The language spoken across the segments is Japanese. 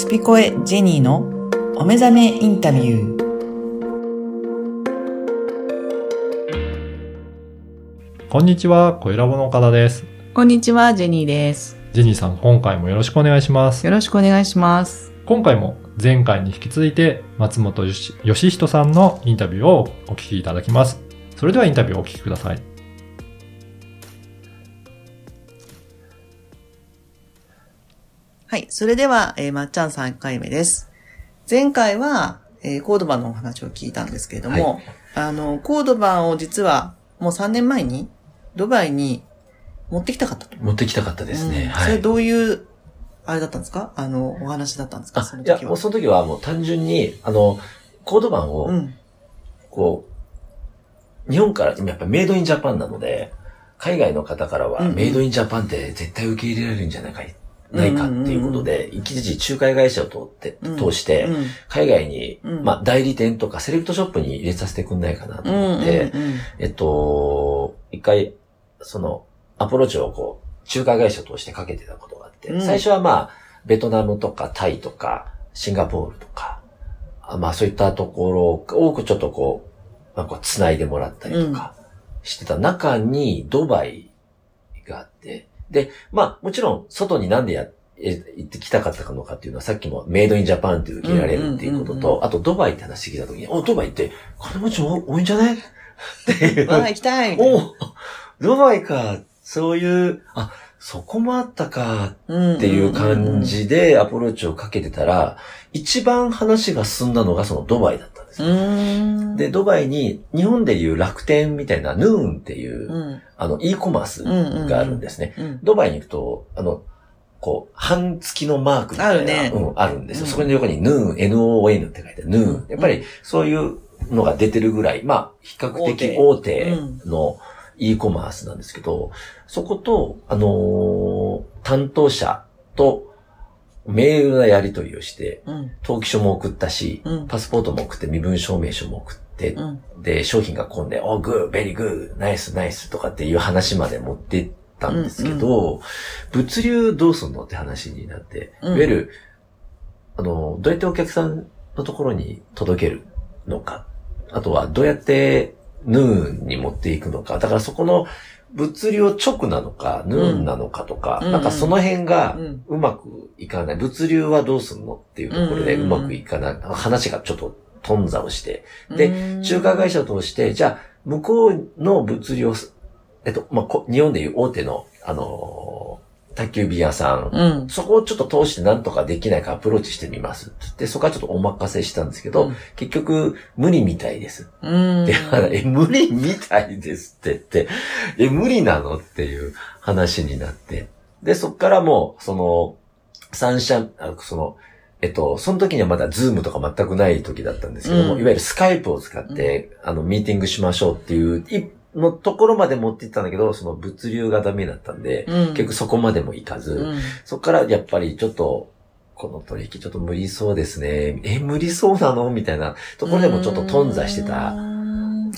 スピコエジェニーのお目覚めインタビュー。こんにちは、小ラボの岡田です。こんにちは、ジェニーです。ジェニーさん、今回もよろしくお願いします。よろしくお願いします。今回も前回に引き続いて松本よし義人さんのインタビューをお聞きいただきます。それではインタビューをお聞きください。それでは、えーまっちゃん3回目です。前回は、えーコードバンのお話を聞いたんですけれども、あの、コードバンを実はもう3年前にドバイに持ってきたかったと。持ってきたかったですね。うんはい。それどういう、あれだったんですか？あの、お話だったんですか？あその、いや、時は。もうその時はもう単純に、あの、コード版を、うん。こう、日本から、やっぱメイドインジャパンなので、海外の方からは、メイドインジャパンって絶対受け入れられるんじゃないか、ないかっていうことで、一時仲介会社を通って、うん。通して、うん。海外に、うん。まあ、代理店とかセレクトショップに入れさせてくんないかなとうん思って、えっと、一回、その、アプローチをこう、仲介会社を通してかけてたことがあって、うん。最初はまあ、ベトナムとかタイとか、シンガポールとか、あまあそういったところを多くちょっとこう、なんか繋いでもらったりとかしてた中にドバイがあって、で、まあもちろん外になんでや、え行ってきたかったのかっていうのはさっきもメイドインジャパンって受けられるっていうことうんうんうんと、あとドバイって話してきた時に、お、ドバイって金持ちも多いんじゃないっていう。わあ、行きたい。おドバイか、そういう、あ、そこもあったか。うんっていう感じでアプローチをかけてたら、一番話が進んだのがそのドバイだっですうよ。ん。で、ドバイに日本でいう楽天みたいなヌーンっていう、うん、あの、e コマースがあるんですね。うん。ドバイに行くと、あの、こう、半付きのマークみたいな、あるねうん、あるんですよ。うんそこの横にヌーン、NON って書いてある、ヌーン。うんやっぱりそういうのが出てるぐらい、まあ、比較的大大手の e コマースなんですけど、そこと、あのー担当者とメールのやり取りをして、うん。登記書も送ったし、うんパスポートも送って、身分証明書も送って、うん。で、商品が混んで、おグー、ベリーグー、ナイス、ナイスとかっていう話まで持っていったんですけど、物流どうすんのって話になって、うんいわゆる、あの、どうやってお客さんのところに届けるのか、あとはどうやってヌーンに持っていくのか、だからそこの物流直なのか、ヌーンなのかとか、うん。なんかその辺がうん。うまくいかない。物流はどうすんのっていうところでうん。うまくいかない。話がちょっと頓挫をして、でうん。仲介会社を通して、じゃあ、向こうの物流をす、えっと、まあ、こ日本でいう大手の、あのー宅急便屋さん、うん。そこをちょっと通してなんとかできないかアプローチしてみます。で、そこはちょっとお任せしたんですけど、うん結局、無理みたいです。うん。で、え、無理みたいですって言って、え、無理なのっていう話になって。で、そっからもう、その、三社、あその、えっと、その時にはまだズームとか全くない時だったんですけども、うんいわゆるスカイプを使って、あの、ミーティングしましょうっていう、いのところまで持っていったんだけど、その物流がダメだったんで、うん、結局そこまでもいかず、うん、そこからやっぱりちょっと、この取引ちょっと無理そうですね。え、無理そうなの？みたいなところでもちょっと頓挫してたうん。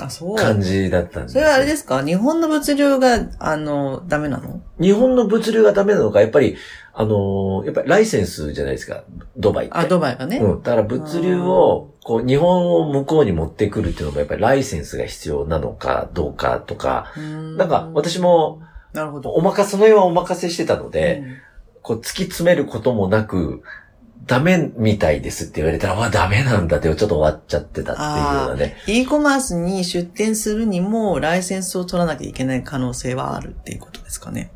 あ、そう。感じだったんですよ。それはあれですか？日本の物流が、あの、ダメなの？日本の物流がダメなのか、やっぱり、あのーやっぱりライセンスじゃないですか。ドバイって。あ、ドバイがね。うん。だから物流を、こう、日本を向こうに持ってくるっていうのが、やっぱりライセンスが必要なのかどうかとか、うんなんか私も、なるほど。お任せ、その辺はお任せしてたので、うんこう、突き詰めることもなく、ダメみたいですって言われたら、わ、ダメなんだって、ちょっと終わっちゃってたっていうようなね。e コマースに出店するにも、ライセンスを取らなきゃいけない可能性はあるっていうことですかね。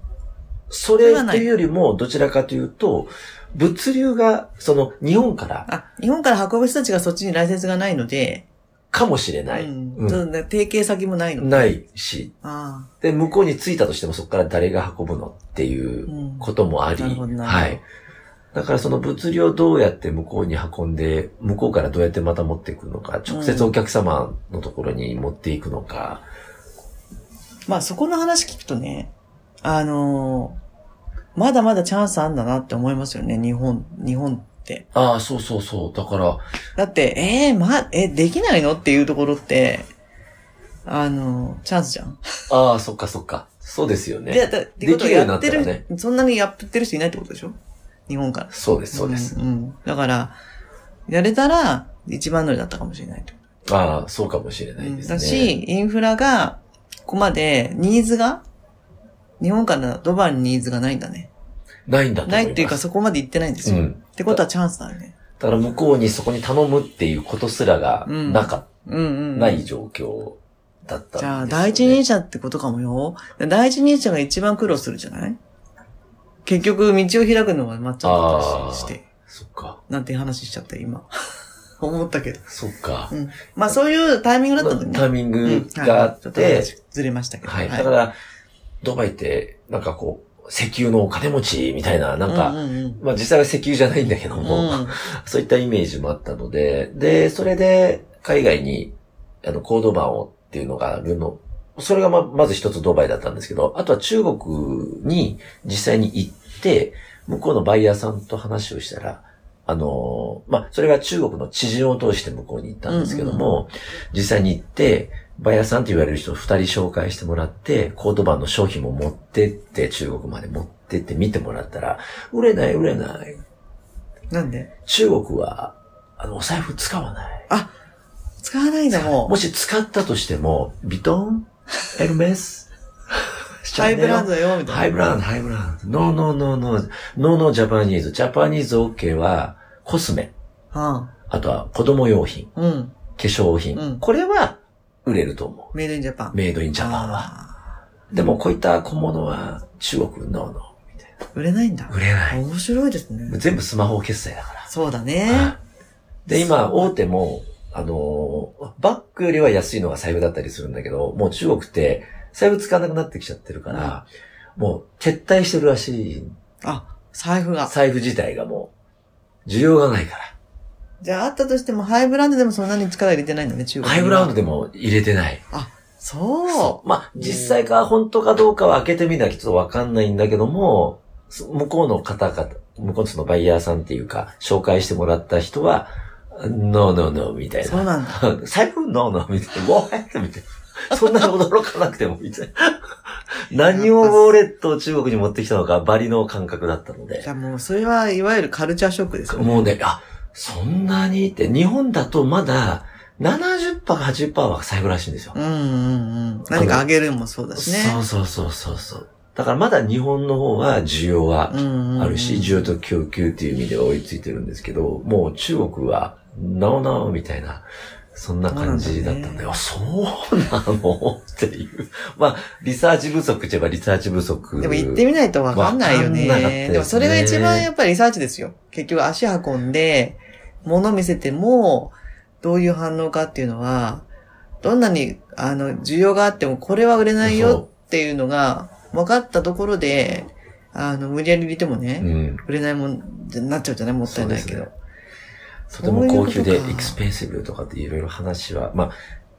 それっていうよりも、どちらかというと、物流が、その、日本からあ、日本から運ぶ人たちがそっちにライセンスがないので、かもしれない。うんうん提携先もないので。ないし、あで、向こうに着いたとしてもそこから誰が運ぶのっていううんこともあり、なるほどなるほどはい。だからその物流をどうやって向こうに運んで、向こうからどうやってまた持っていくのか、直接お客様のところに持っていくのか、あ。まあそこの話聞くとね、あのーまだまだチャンスあんだなって思いますよね、日本、日本って。ああ、そうそうそう。だから、だって、えー、ま、え、できないのっていうところって、あの、チャンスじゃん。ああ、そっかそっか。そうですよね。で、だってことやったてっらねる、そんなにやってる人いないってことでしょ？日本から。そうです、そうです。んうん。だから、やれたら一番乗りだったかもしれないと。ああ、そうかもしれないですね。だし、インフラが、ここまでニーズが、日本からドバイにニーズがないんだね。ないんだ。ないいっていうかそこまで行ってないんですよ。うんってことはチャンスだよね。だから向こうにそこに頼むっていうことすらがうんなか、うんうん。ない状況だったね。じゃあ、第一人者ってことかもよ。第一人者が一番苦労するじゃない？結局、道を開くのはまっちゃんだったりして。そっか。なんて話しちゃった、今。思ったけど。そっか。うん。まあ、そういうタイミングだったんだよね。タイミングうんがあっはいちょっとて、話ずれましたけど。はい。だから、ドバイって、なんかこう、石油のお金持ちみたいな、なんか、うんうんうんまあ実際は石油じゃないんだけども、うん そういったイメージもあったので、で、それで海外に、あの、コードバンをっていうのがあるの。それがま、まず一つドバイだったんですけど、あとは中国に実際に行って、向こうのバイヤーさんと話をしたら、あの、まあ、それが中国の知人を通して向こうに行ったんですけども、実際に行って、バイヤーさんと言われる人を二人紹介してもらって、コードバンの商品も持ってって、中国まで持ってって見てもらったら、売れない売れない。なんで？中国は、あの、お財布使わない。使わないんだもん。もし使ったとしても、ビトン？エルメスハイブランドだよ、みたいな。ハイブランド、ハイブランド。 No no no no. No no Japanese. Japanese OK は、コスメ。はあとは子供用品。あ、うん。化粧品。うんこれは、売れると思メイドインジャパン。う。 Made in Japan は。あでも、こういった小物は、中国、ノーノー。みたいー売れないんだな。。売れない。面白いですね。全部スマホ決済だから。そうだね。で、今、大手も、あのーバッグよりは安いのが財布だったりするんだけど、もう中国って財布使わなくなってきちゃってるから、もう撤退してるらしい。あ、財布が。財布自体がもう、需要がないから。じゃああったとしてもハイブランドでもそんなに力入れてないんだね、中国ハイブランドでも入れてない。あ、そまあ、実際か本当かどうかは開けてみなきゃちょっとわかんないんだけども、そ向こうの方々、向こうのそのバイヤーさんっていうか、紹介してもらった人は、ノーノーノーみたう。いな。そうなんだ。財布ノーノーみたいな。ウォーレットみたいな。そんなに驚かなくてもみたいな。何をウォーレットを中国に持ってきたのか、バリの感覚だったのでじ。ゃあもうそれはいわゆるカルチャーショックですよね。もうね、あ、そんなにって、日本だとまだ70%か80%は財布らしいんですよ。うんうんうん。何かあげるもそうだしね。そうそうそうそうそう。だからまだ日本の方は需要はあるし、需要と供給っていう意味では追いついてるんですけど、もう中国は、ノーノーみたいな、そんな感じだったんで、あ、そうなの？っていう。まあ、リサーチ不足って言えばリサーチ不足。でも行ってみないとわかんないよね。ねでもそれが一番やっぱりリサーチですよ。結局足運んで、物見せても、どういう反応かっていうのは、どんなに、あの、需要があっても、これは売れないよっていうのが、分かったところで、あの、無理やり入れてもね、うん。売れないもんになっちゃうじゃない？もったいないけど。とても高級でエクスペンシブとかっていろいろ話は、ま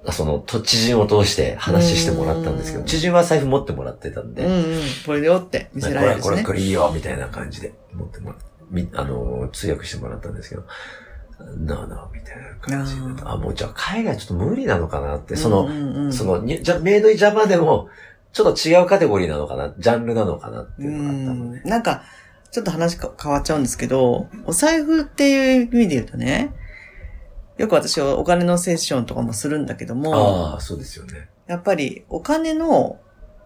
あ、その、と知人を通して話してもらったんですけど、うん。知人は財布持ってもらってたんで、うんうん、これでよって見せられるしね。これこれこ。れいいよみたいな感じで持ってもらみ、あの、通訳してもらったんですけど、なあなあみたいな感じで、ああ、もうじゃあ海外ちょっと無理なのかなって、その、うんうんうん。その、にじゃ、メイドインジャパンでも、ちょっと違うカテゴリーなのかな、ジャンルなのかなっていうのがあったので。なんか、ちょっと話か変わっちゃうんですけど、お財布っていう意味で言うとね、よく私はお金のセッションとかもするんだけども、ああ、そうですよね。やっぱりお金の、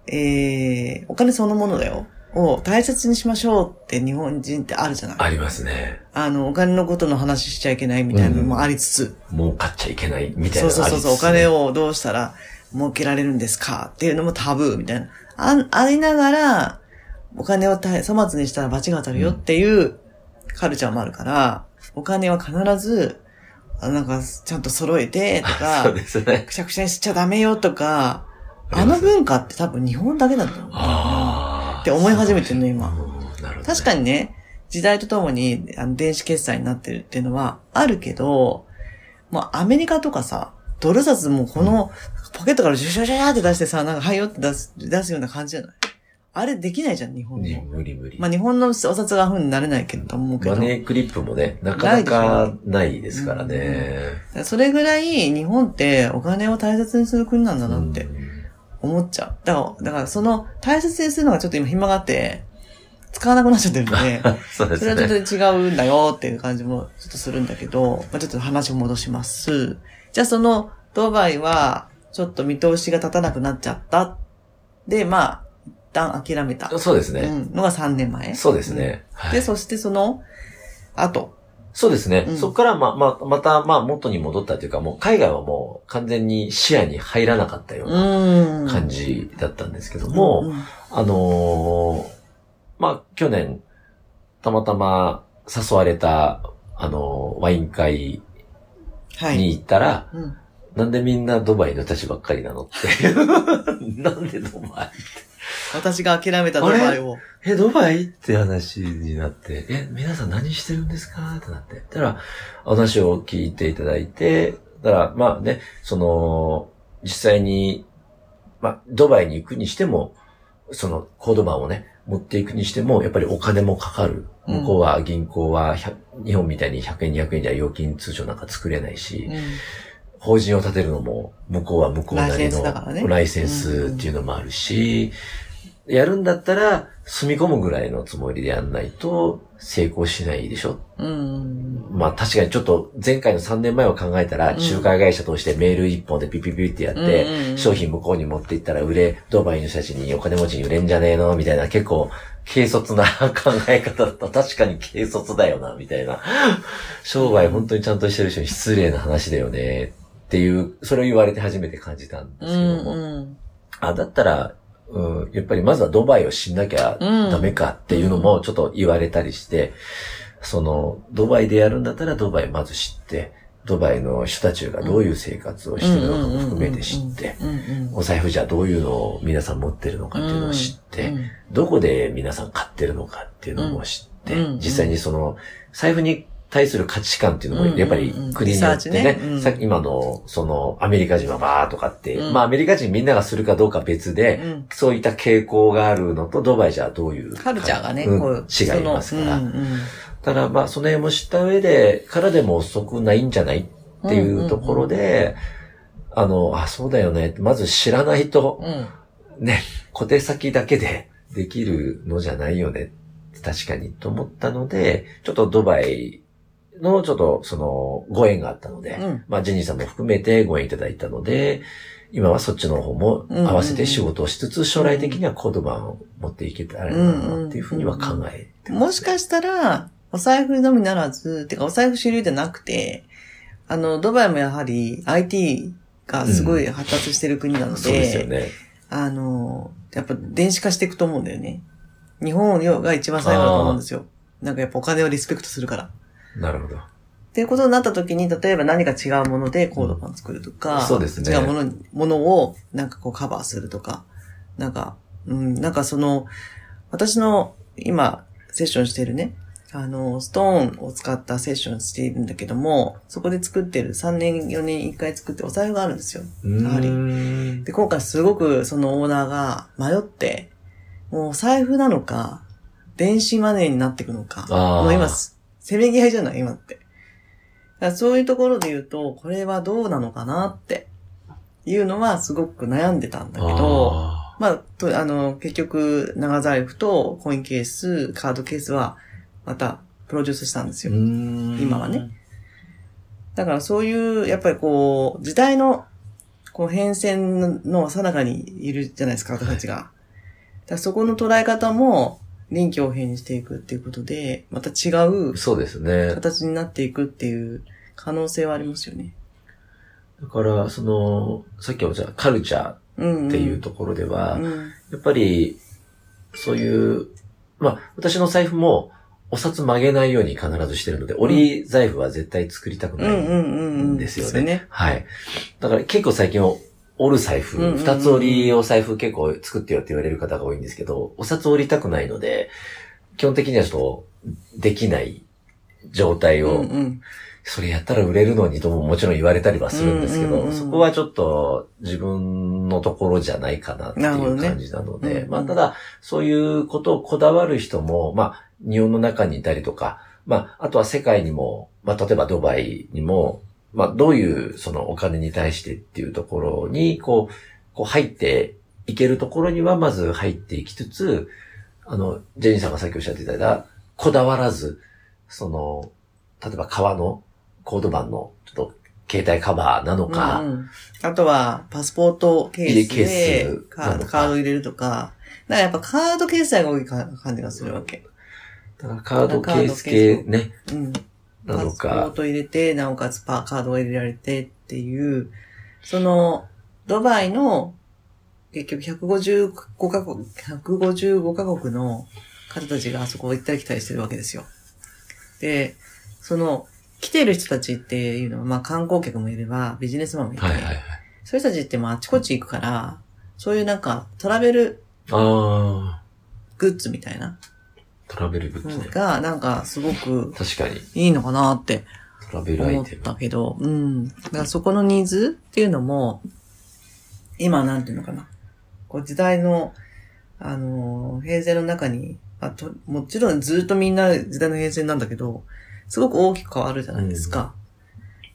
えー、お金そのものだよ。を大切にしましょうって日本人ってあるじゃないありますね。あの、お金のことの話しちゃいけないみたいなのもありつつ、儲かっちゃいけないみたいなそうそうそうそう、お金をどうしたら儲けられるんですかっていうのもタブーみたいな。あありながら、お金を大粗末にしたら罰が当たるよっていうカルチャーもあるから、お金は必ず、あなんか、ちゃんと揃えてと そうか、ですね。くしゃくしゃにしちゃダメよとか、あの文化って多分日本だけだと思う。って思い始めてるの今うん。なるほど、確かにね、時代とともにあの電子決済になってるっていうのはあるけど、まあアメリカとかさ、ドル札もこのポケットからジュシャジャーって出してさ、なんかはいよって出す、出すような感じじゃない？あれできないじゃん、日本ねの。無理無理。まあ日本のお札がふうになれないけど、と思うけど。マネークリップもね、なかなかないですからね。それぐらい日本ってお金を大切にする国なんだなってうん思っちゃう。だから、だからその大切にするのがちょっと今暇があって、使わなくなっちゃってるので、そうですそれはちょっね。と違うんだよっていう感じもちょっとするんだけど、まあ、ちょっと話を戻します。じゃあそのドバイはちょっと見通しが立たなくなっちゃった。で、まあ、一旦諦めた。そうですね。うん、のが3年前。そうですね。はいで、そしてその後。そうですね。うんそこから、まあ、まあ、また、まあ、元に戻ったというか、もう、海外はもう、完全に視野に入らなかったよううな。ん。感じだったんですけども、うんあのーまあ、去年、たまたま誘われた、あのーワイン会はい。に行ったら、うんなんでみんなドバイの人たちばっかりなのって。なんでドバイ私が諦めたドバイを。え、ドバイ？って話になって、え、皆さん何してるんですか？ってなって。たら、話を聞いていただいて、たら、まあね、その、実際に、まあ、ドバイに行くにしても、その、コードバンをね、持っていくにしても、やっぱりお金もかかる。うん。向こうは銀行は100、日本みたいに100円200円じゃ預金通帳なんか作れないし、うん。法人を立てるのも、向こうは向こうなりのだからね。ライセンスっていうのもあるし、やるんだったら、住み込むぐらいのつもりでやんないと、成功しないでしょ。うん。まあ確かにちょっと前回の3年前を考えたら、うん仲介会社通してメール一本でピピピってやって、うんうんうん商品向こうに持っていったら売れ、ドバイの人たちにお金持ちに売れんじゃねえのみたいな結構、軽率な 考え方だった。確かに軽率だよな、みたいな。商売本当にちゃんとしてる人に失礼な話だよね、っていう、それを言われて初めて感じたんですうんけども。うん。あ、だったら、うん、やっぱりまずはドバイを知んなきゃダメかっていうのもちょっと言われたりして、その、ドバイでやるんだったらドバイまず知って、ドバイの人たちがどういう生活をしてるのかも含めて知って、お財布じゃどういうのを皆さん持ってるのかっていうのを知って、うん。どこで皆さん買ってるのかっていうのも知って、うん。実際にその、財布に対する価値観っていうのも、うんやっぱり国によってね、さっき今の、その、アメリカ人はバーとかって、うん。まあアメリカ人みんながするかどうかは別で、うんそういった傾向があるのと、ドバイじゃどういう。カルチャーがね、うん。こう、違いますから。うんうん。ただ、まあ、その辺も知った上で、からでも遅くないんじゃないっていうところで、あの、あ、そうだよね。まず知らないと、うん。ね、小手先だけでできるのじゃないよね。確かに。と思ったので、ちょっとドバイのちょっとそのご縁があったので、うんまあジェニーさんも含めてご縁いただいたので、今はそっちの方も合わせて仕事をしつつ、将来的にはコードバンを持っていけたらなっていうふうには考えてますもしかしたら、お財布のみならず、てかお財布主流でなくて、あの、ドバイもやはり IT がすごい発達してる国なので、そうですよね。あの、やっぱ電子化していくと思うんだよね。日本が一番最後だと思うんですよ。なんかやっぱお金をリスペクトするから。なるほど。っていうことになった時に、例えば何か違うものでコードパン作るとか、そうですね違うものに、ものをなんかこうカバーするとか、なんか、うん、なんかその、私の今セッションしてるね、あの、ストーンを使ったセッションしているんだけども、そこで作ってる3年、4年1回作ってお財布があるんですよ。やはりり。で、今回すごくそのオーナーが迷って、もうお財布なのか、電子マネーになっていくのか、もう今、せめぎ合いじゃない？今って。だからそういうところで言うと、これはどうなのかなっていうのはすごく悩んでたんだけど、あまあ、とあの、結局、長財布とコインケース、カードケースは、また、プロデュースしたんですーよ。今はね。だからそういう、やっぱりこう、時代の、こう変遷の最中にいるじゃないですか、私たちが。だからそこの捉え方も臨機応変にしていくっていうことで、また違うそうですね。形になっていくっていう可能性はありますよね。だから、その、さっきおっしゃったカルチャーうん、っていうところでは、うん。やっぱり、そういう、まあ、私の財布も、お札曲げないように必ずしてるので、折り財布は絶対作りたくないうんうんうんうん。んですよね。はい。だから結構最近、折る財布、うんうんうん。二つ折りお財布結構作ってよって言われる方が多いんですけど、お札折りたくないので、基本的にはちょっとできない状態うをんうん。それやったら売れるのにとももちろん言われたりはするんですけど、うんうんうんそこはちょっと自分のところじゃないかなっていう感じなので、うんまあただ、そういうことをこだわる人も、まあ日本の中にいたりとか、まああとは世界にも、まあ例えばドバイにも、まあどういうそのお金に対してっていうところに、こう、こう入っていけるところにはまず入っていきつつ、あの、ジェニーさんがさっきおっしゃっていただいた、こだわらず、その、例えば革のコードバンのちょっと携帯カバーなのか、うんうんあとは、パスポートケース入れケでースカード入れるとか、だからやっぱカード決済が多いか感じがするわけ。だからカードケース系ね、うん。なのパスポーか、ト入れて、なおかつパカードが入れられてっていう、その、ドバイの、結局155カ国、155カ国の方たちがあそこを行ったり来たりしてるわけですよ。で、その、来てる人たちっていうのは、まあ観光客もいれば、ビジネスマンもいて、はいはいはい。そういう人たちってまああちこち行くから、そういうなんかトラベルあグッズみたいなー、トラベルグッズね。のが、なんかすごく確かに、いいのかなってトラベルア思っイテム。たけど、うん。だからそこのニーズっていうのも、今なんていうのかな。こう時代の、あのー、平成の中に、あと、もちろんずっとみんな時代の平成なんだけど、すごく大きく変わるじゃないですか。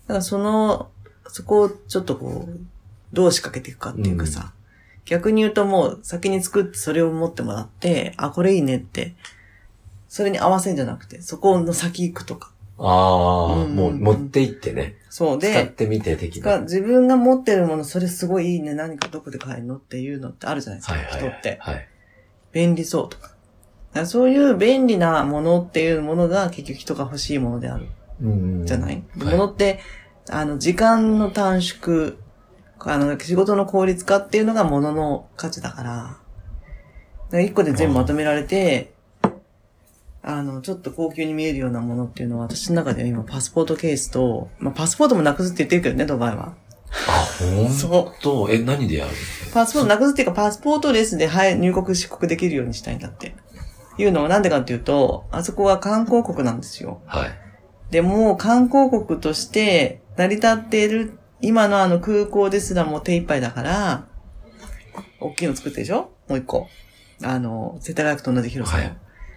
だからその、そこをちょっとこう、どう仕掛けていくかっていうかさ、逆に言うともう先に作ってそれを持ってもらって、あ、これいいねって、それに合わせんじゃなくて、そこの先行くとか。ああ、うんもう持って行ってね、そうで、使ってみて的な。が自分が持ってるもの、それすごいいいね、何かどこで買えるのっていうのってあるじゃないですか、はいはいはい。人って。はい。便利そうとか。だからそういう便利なものっていうものが結局人が欲しいものであるうんじゃない、ではいものって、あの、時間の短縮、あの、仕事の効率化っていうのがものの価値だから、だから一個で全部まとめられて、あの、ちょっと高級に見えるようなものっていうのは、私の中では今パスポートケースと、まあ、パスポートもなくすって言ってるけどね、ドバイは。あ、ほんそとえ、何でやる？パスポートなくすっていうか、パスポートレスで、はい、入国出国できるようにしたいんだって。いうのはなんでかっていうと、あそこは観光国なんですよ。はい。でも、観光国として成り立っている、今のあの空港ですらもう手一杯だから、大きいの作ってるでしょ？もう一個。あの、世田谷区と同じ広さの。はい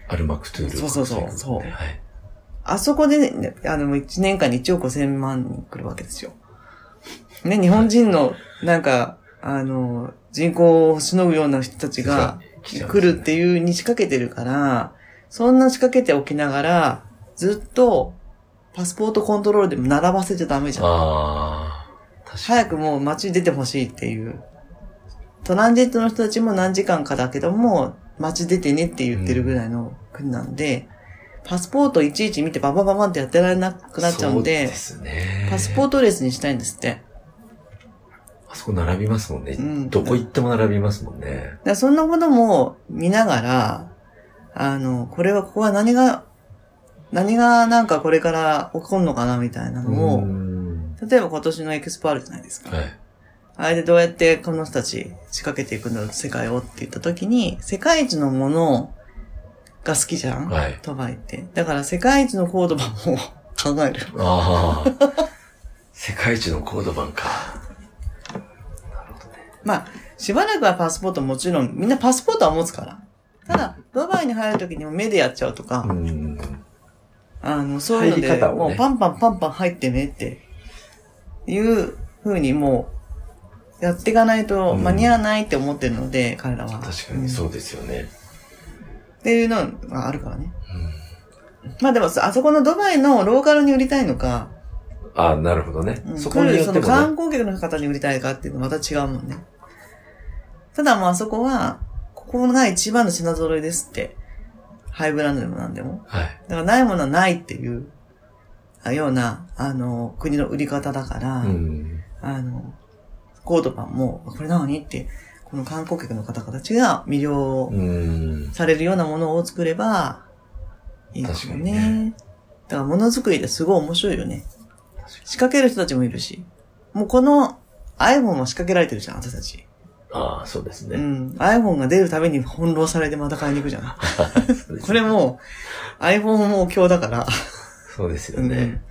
アルマクトゥール。そうそうそうそうはい。あそこでね、あの、1年間に1億5千万人来るわけですよ。ね、日本人の、なんか、あの、人口をしのぐような人たちが来るっていうに仕掛けてるから、そんな仕掛けておきながら、ずっと、パスポートコントロールでも並ばせちゃダメじゃん。あ。早くもう街に出てほしいっていう。トランジットの人たちも何時間かだけども、街出てねって言ってるぐらいの国なんで、パスポートいちいち見てババババンってやってられなくなっちゃうんで、そうですね。パスポートレスにしたいんですって。あそこ並びますもんね。うんどこ行っても並びますもんね。だそんなことも見ながら、あの、これは、ここは何が、何がなんかこれから起こるのかなみたいなのうを、ん例えば今年のエクスポあるじゃないですか。はい。あれでどうやってこの人たち仕掛けていくんだろう、世界をって言った時に、世界一のものが好きじゃん？はいドバイって。だから世界一のコード版を考える。ああ。世界一のコード版か。まあ、しばらくはパスポートもちろん、みんなパスポートは持つから。ただ、ドバイに入る時にも目でやっちゃうとか、うん。あの、そういうので、ねもうパンパンパンパン入ってねっていう風にもうやっていかないと間に合わないって思ってるので、彼らは。確かにうんそうですよね。っていうのがあるからね。まあでもさ、あそこのドバイのローカルに売りたいのか、ああ、なるほどねう。んそこによって来るその。観光客の方に売りたいかっていうのはまた違うもんね。ただもうあそこは、ここが一番の品揃えですって。ハイブランドでもなんでも。はい。だからないものはないっていう、あような、あの、国の売り方だから、うん。あの、コードパンも、これ何って、この観光客の方たちが魅了うん。されるようなものを作れば、いいですよね。ねだからものづくりってすごい面白いよね。仕掛ける人たちもいるし。もうこの iPhone も仕掛けられてるじゃん、私たち。ああ、そうですね。うん。iPhone が出るために翻弄されてまた買いに行くじゃん。これもう iPhone も今日だから。そうですようんね。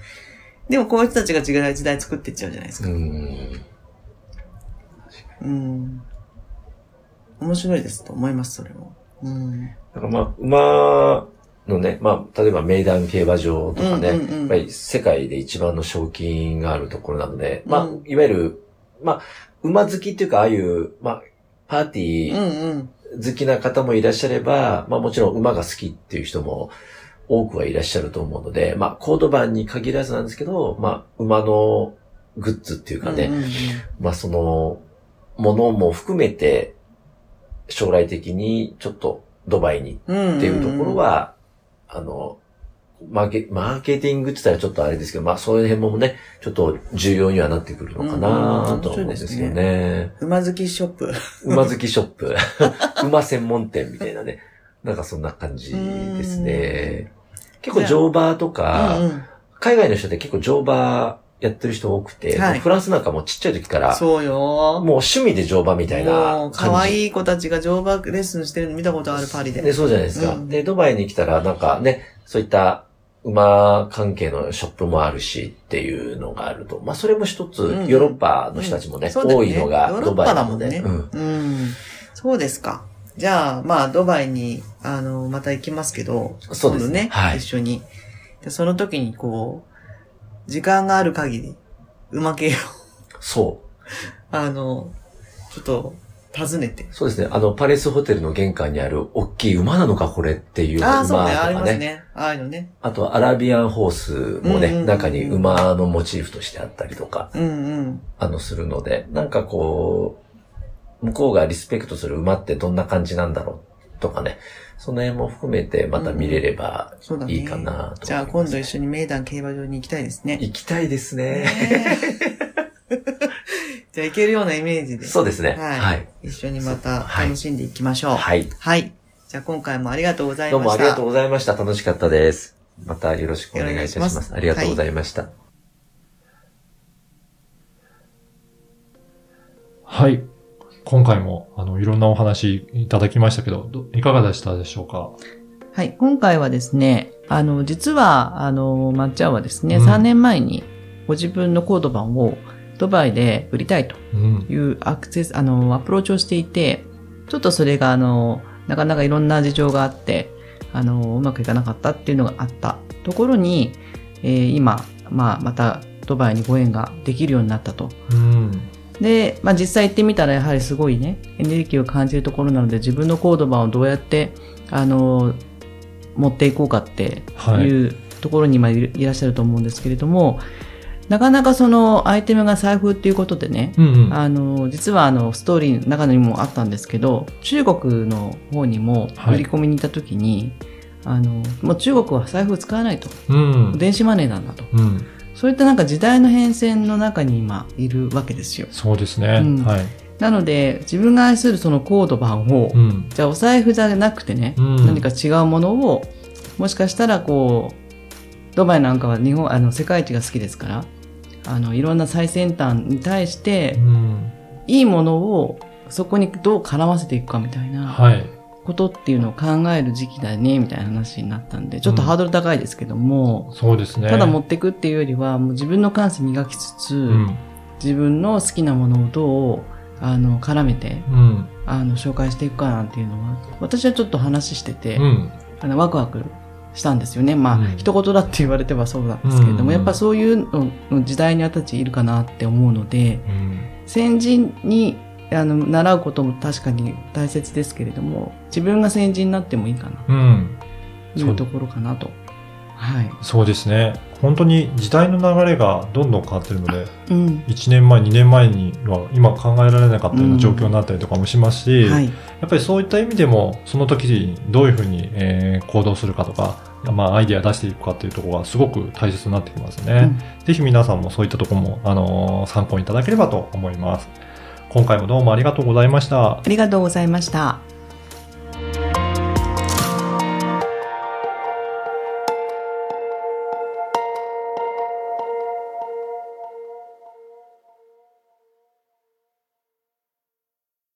でもこういう人たちが違う時代作っていっちゃうじゃないですか。うん。うん。面白いですと思います、それも。うん。だからまあ、馬のね、まあ、例えばメイダン競馬場とかね、うんうんうんやっぱり世界で一番の賞金があるところなので、まあうん、いわゆる、まあ、馬好きっていうか、ああいう、まあ、パーティうんーうん。好きな方もいらっしゃれば、まあもちろん馬が好きっていう人も多くはいらっしゃると思うので、まあコードバンに限らずなんですけど、まあ馬のグッズっていうかね、うんうんうんまあその、ものも含めて、将来的にちょっとドバイにうんっていうところは、あの、マーケ、マーケティングって言ったらちょっとあれですけど、まあそういう辺もね、ちょっと重要にはなってくるのかなとは思うんですけどね。馬好きショップ。馬好きショップ、馬専門店みたいなね。なんかそんな感じですね。結構乗馬とか、うんうん海外の人って結構乗馬やってる人多くて、はいフランスなんかもちっちゃい時から、そうよ。もう趣味で乗馬みたいなもう、感じ。可愛い子たちが乗馬レッスンしてるの見たことあるパリで。で、そうじゃないですか。うんで、ドバイに来たら、なんかね、そういった馬関係のショップもあるしっていうのがあると。まあ、それも一つ、うんヨーロッパの人たちもね、そうだよね多いのがドヨーロッパバイなので。だもんね。うん。うん。そうですか。じゃあ、まあ、ドバイに、あの、また行きますけど、そうですね今度ね、はい一緒に。で、その時に、こう、時間がある限り、馬系を、そあの、ちょっと、訪ねてう。。そうですね。あの、パレスホテルの玄関にある、大きい馬なのかこれっていう馬ああ、とそうね、ありかね。ますね。ああいうのね。あと、アラビアンホースもね、うんうんうん中に馬のモチーフとしてあったりとか、うんうん。あの、するので、なんかこう、向こうがリスペクトする馬ってどんな感じなんだろうとかね、その辺も含めてまた見れれば。いいかなと思いますじゃあ、今度一緒に名段競馬場に行きたいですね。行きたいですね。ねえ じゃあ、行けるようなイメージで。そうですね。はい。はい。一緒にまたはい楽しんでいきましょう。はい。はい。じゃあ、今回もありがとうございどうました。もありがとうございました。楽しかったです。またよろしくお願いいたします。ますありがとうございました。はい。今回も、あの、いろんなお話いただきましたけど、どいかがでしたでしょうか？はい。今回はですね、あの、実は、あの、まっちゃんはですね、うん3年前にご自分のコード版をドバイで売りたいとうん。いうアクセス、あの、アプローチをしていて、ちょっとそれが、あの、なかなかいろんな事情があって、あの、うまくいかなかったっていうのがあったところに、えー今、まあ、またドバイにご縁ができるようになったと。うん。で、まあ、実際行ってみたらやはりすごいね、エネルギーを感じるところなので自分のコード版をどうやって、あの、持っていこうかってはい。いうところに今いいらっしゃると思うんですけれども、なかなかそのアイテムが財布っていうことでね、うんうん。あの、実はあの、ストーリーの中にもあったんですけど、中国の方にもはい売り込みに行った時に、あの、もう中国は財布を使わないと。うん。電子マネーなんだと。うん。そういったなんか時代の変遷の中に今いるわけですよ。そうですね。うんはい。なので、自分が愛するそのコード版を、うん。じゃあお財布じゃなくてね、うん何か違うものを、もしかしたらこう、ドバイなんかは日本、あの、世界一が好きですから、あの、いろんな最先端に対してう、ん。いいものをそこにどう絡ませていくかみたいなはい。ことっていうのを考える時期だね、みたいな話になったんで、ちょっとハードル高いですけども、そうですね。ただ持っていくっていうよりは、もう自分の感性磨きつつ、うん。自分の好きなものをどう、あの、絡めて、うん。あの、紹介していくかなんていうのは、私はちょっと話してて、うん。あの、ワクワクしたんですよね。まあ、うん一言だって言われてはそうなんですけれども、うんやっぱそういうのの時代に私たちいるかなって思うので、うん。先人に、あの、習うことも確かに大切ですけれども、自分が先人になってもいいかな、うん。というところかなと。はい。そうですね。本当に時代の流れがどんどん変わってるので、うん。1年前、2年前には今考えられなかったような状況になったりとかもしますし、はい。やっぱりそういった意味でも、その時にどういうふうに、えー行動するかとか、まあ、アイディア出していくかっていうところがすごく大切になってきますね。ぜひ皆さんもそういったところも、あのー参考にいただければと思います。今回もどうもありがとうございましたあ。りがとうございました。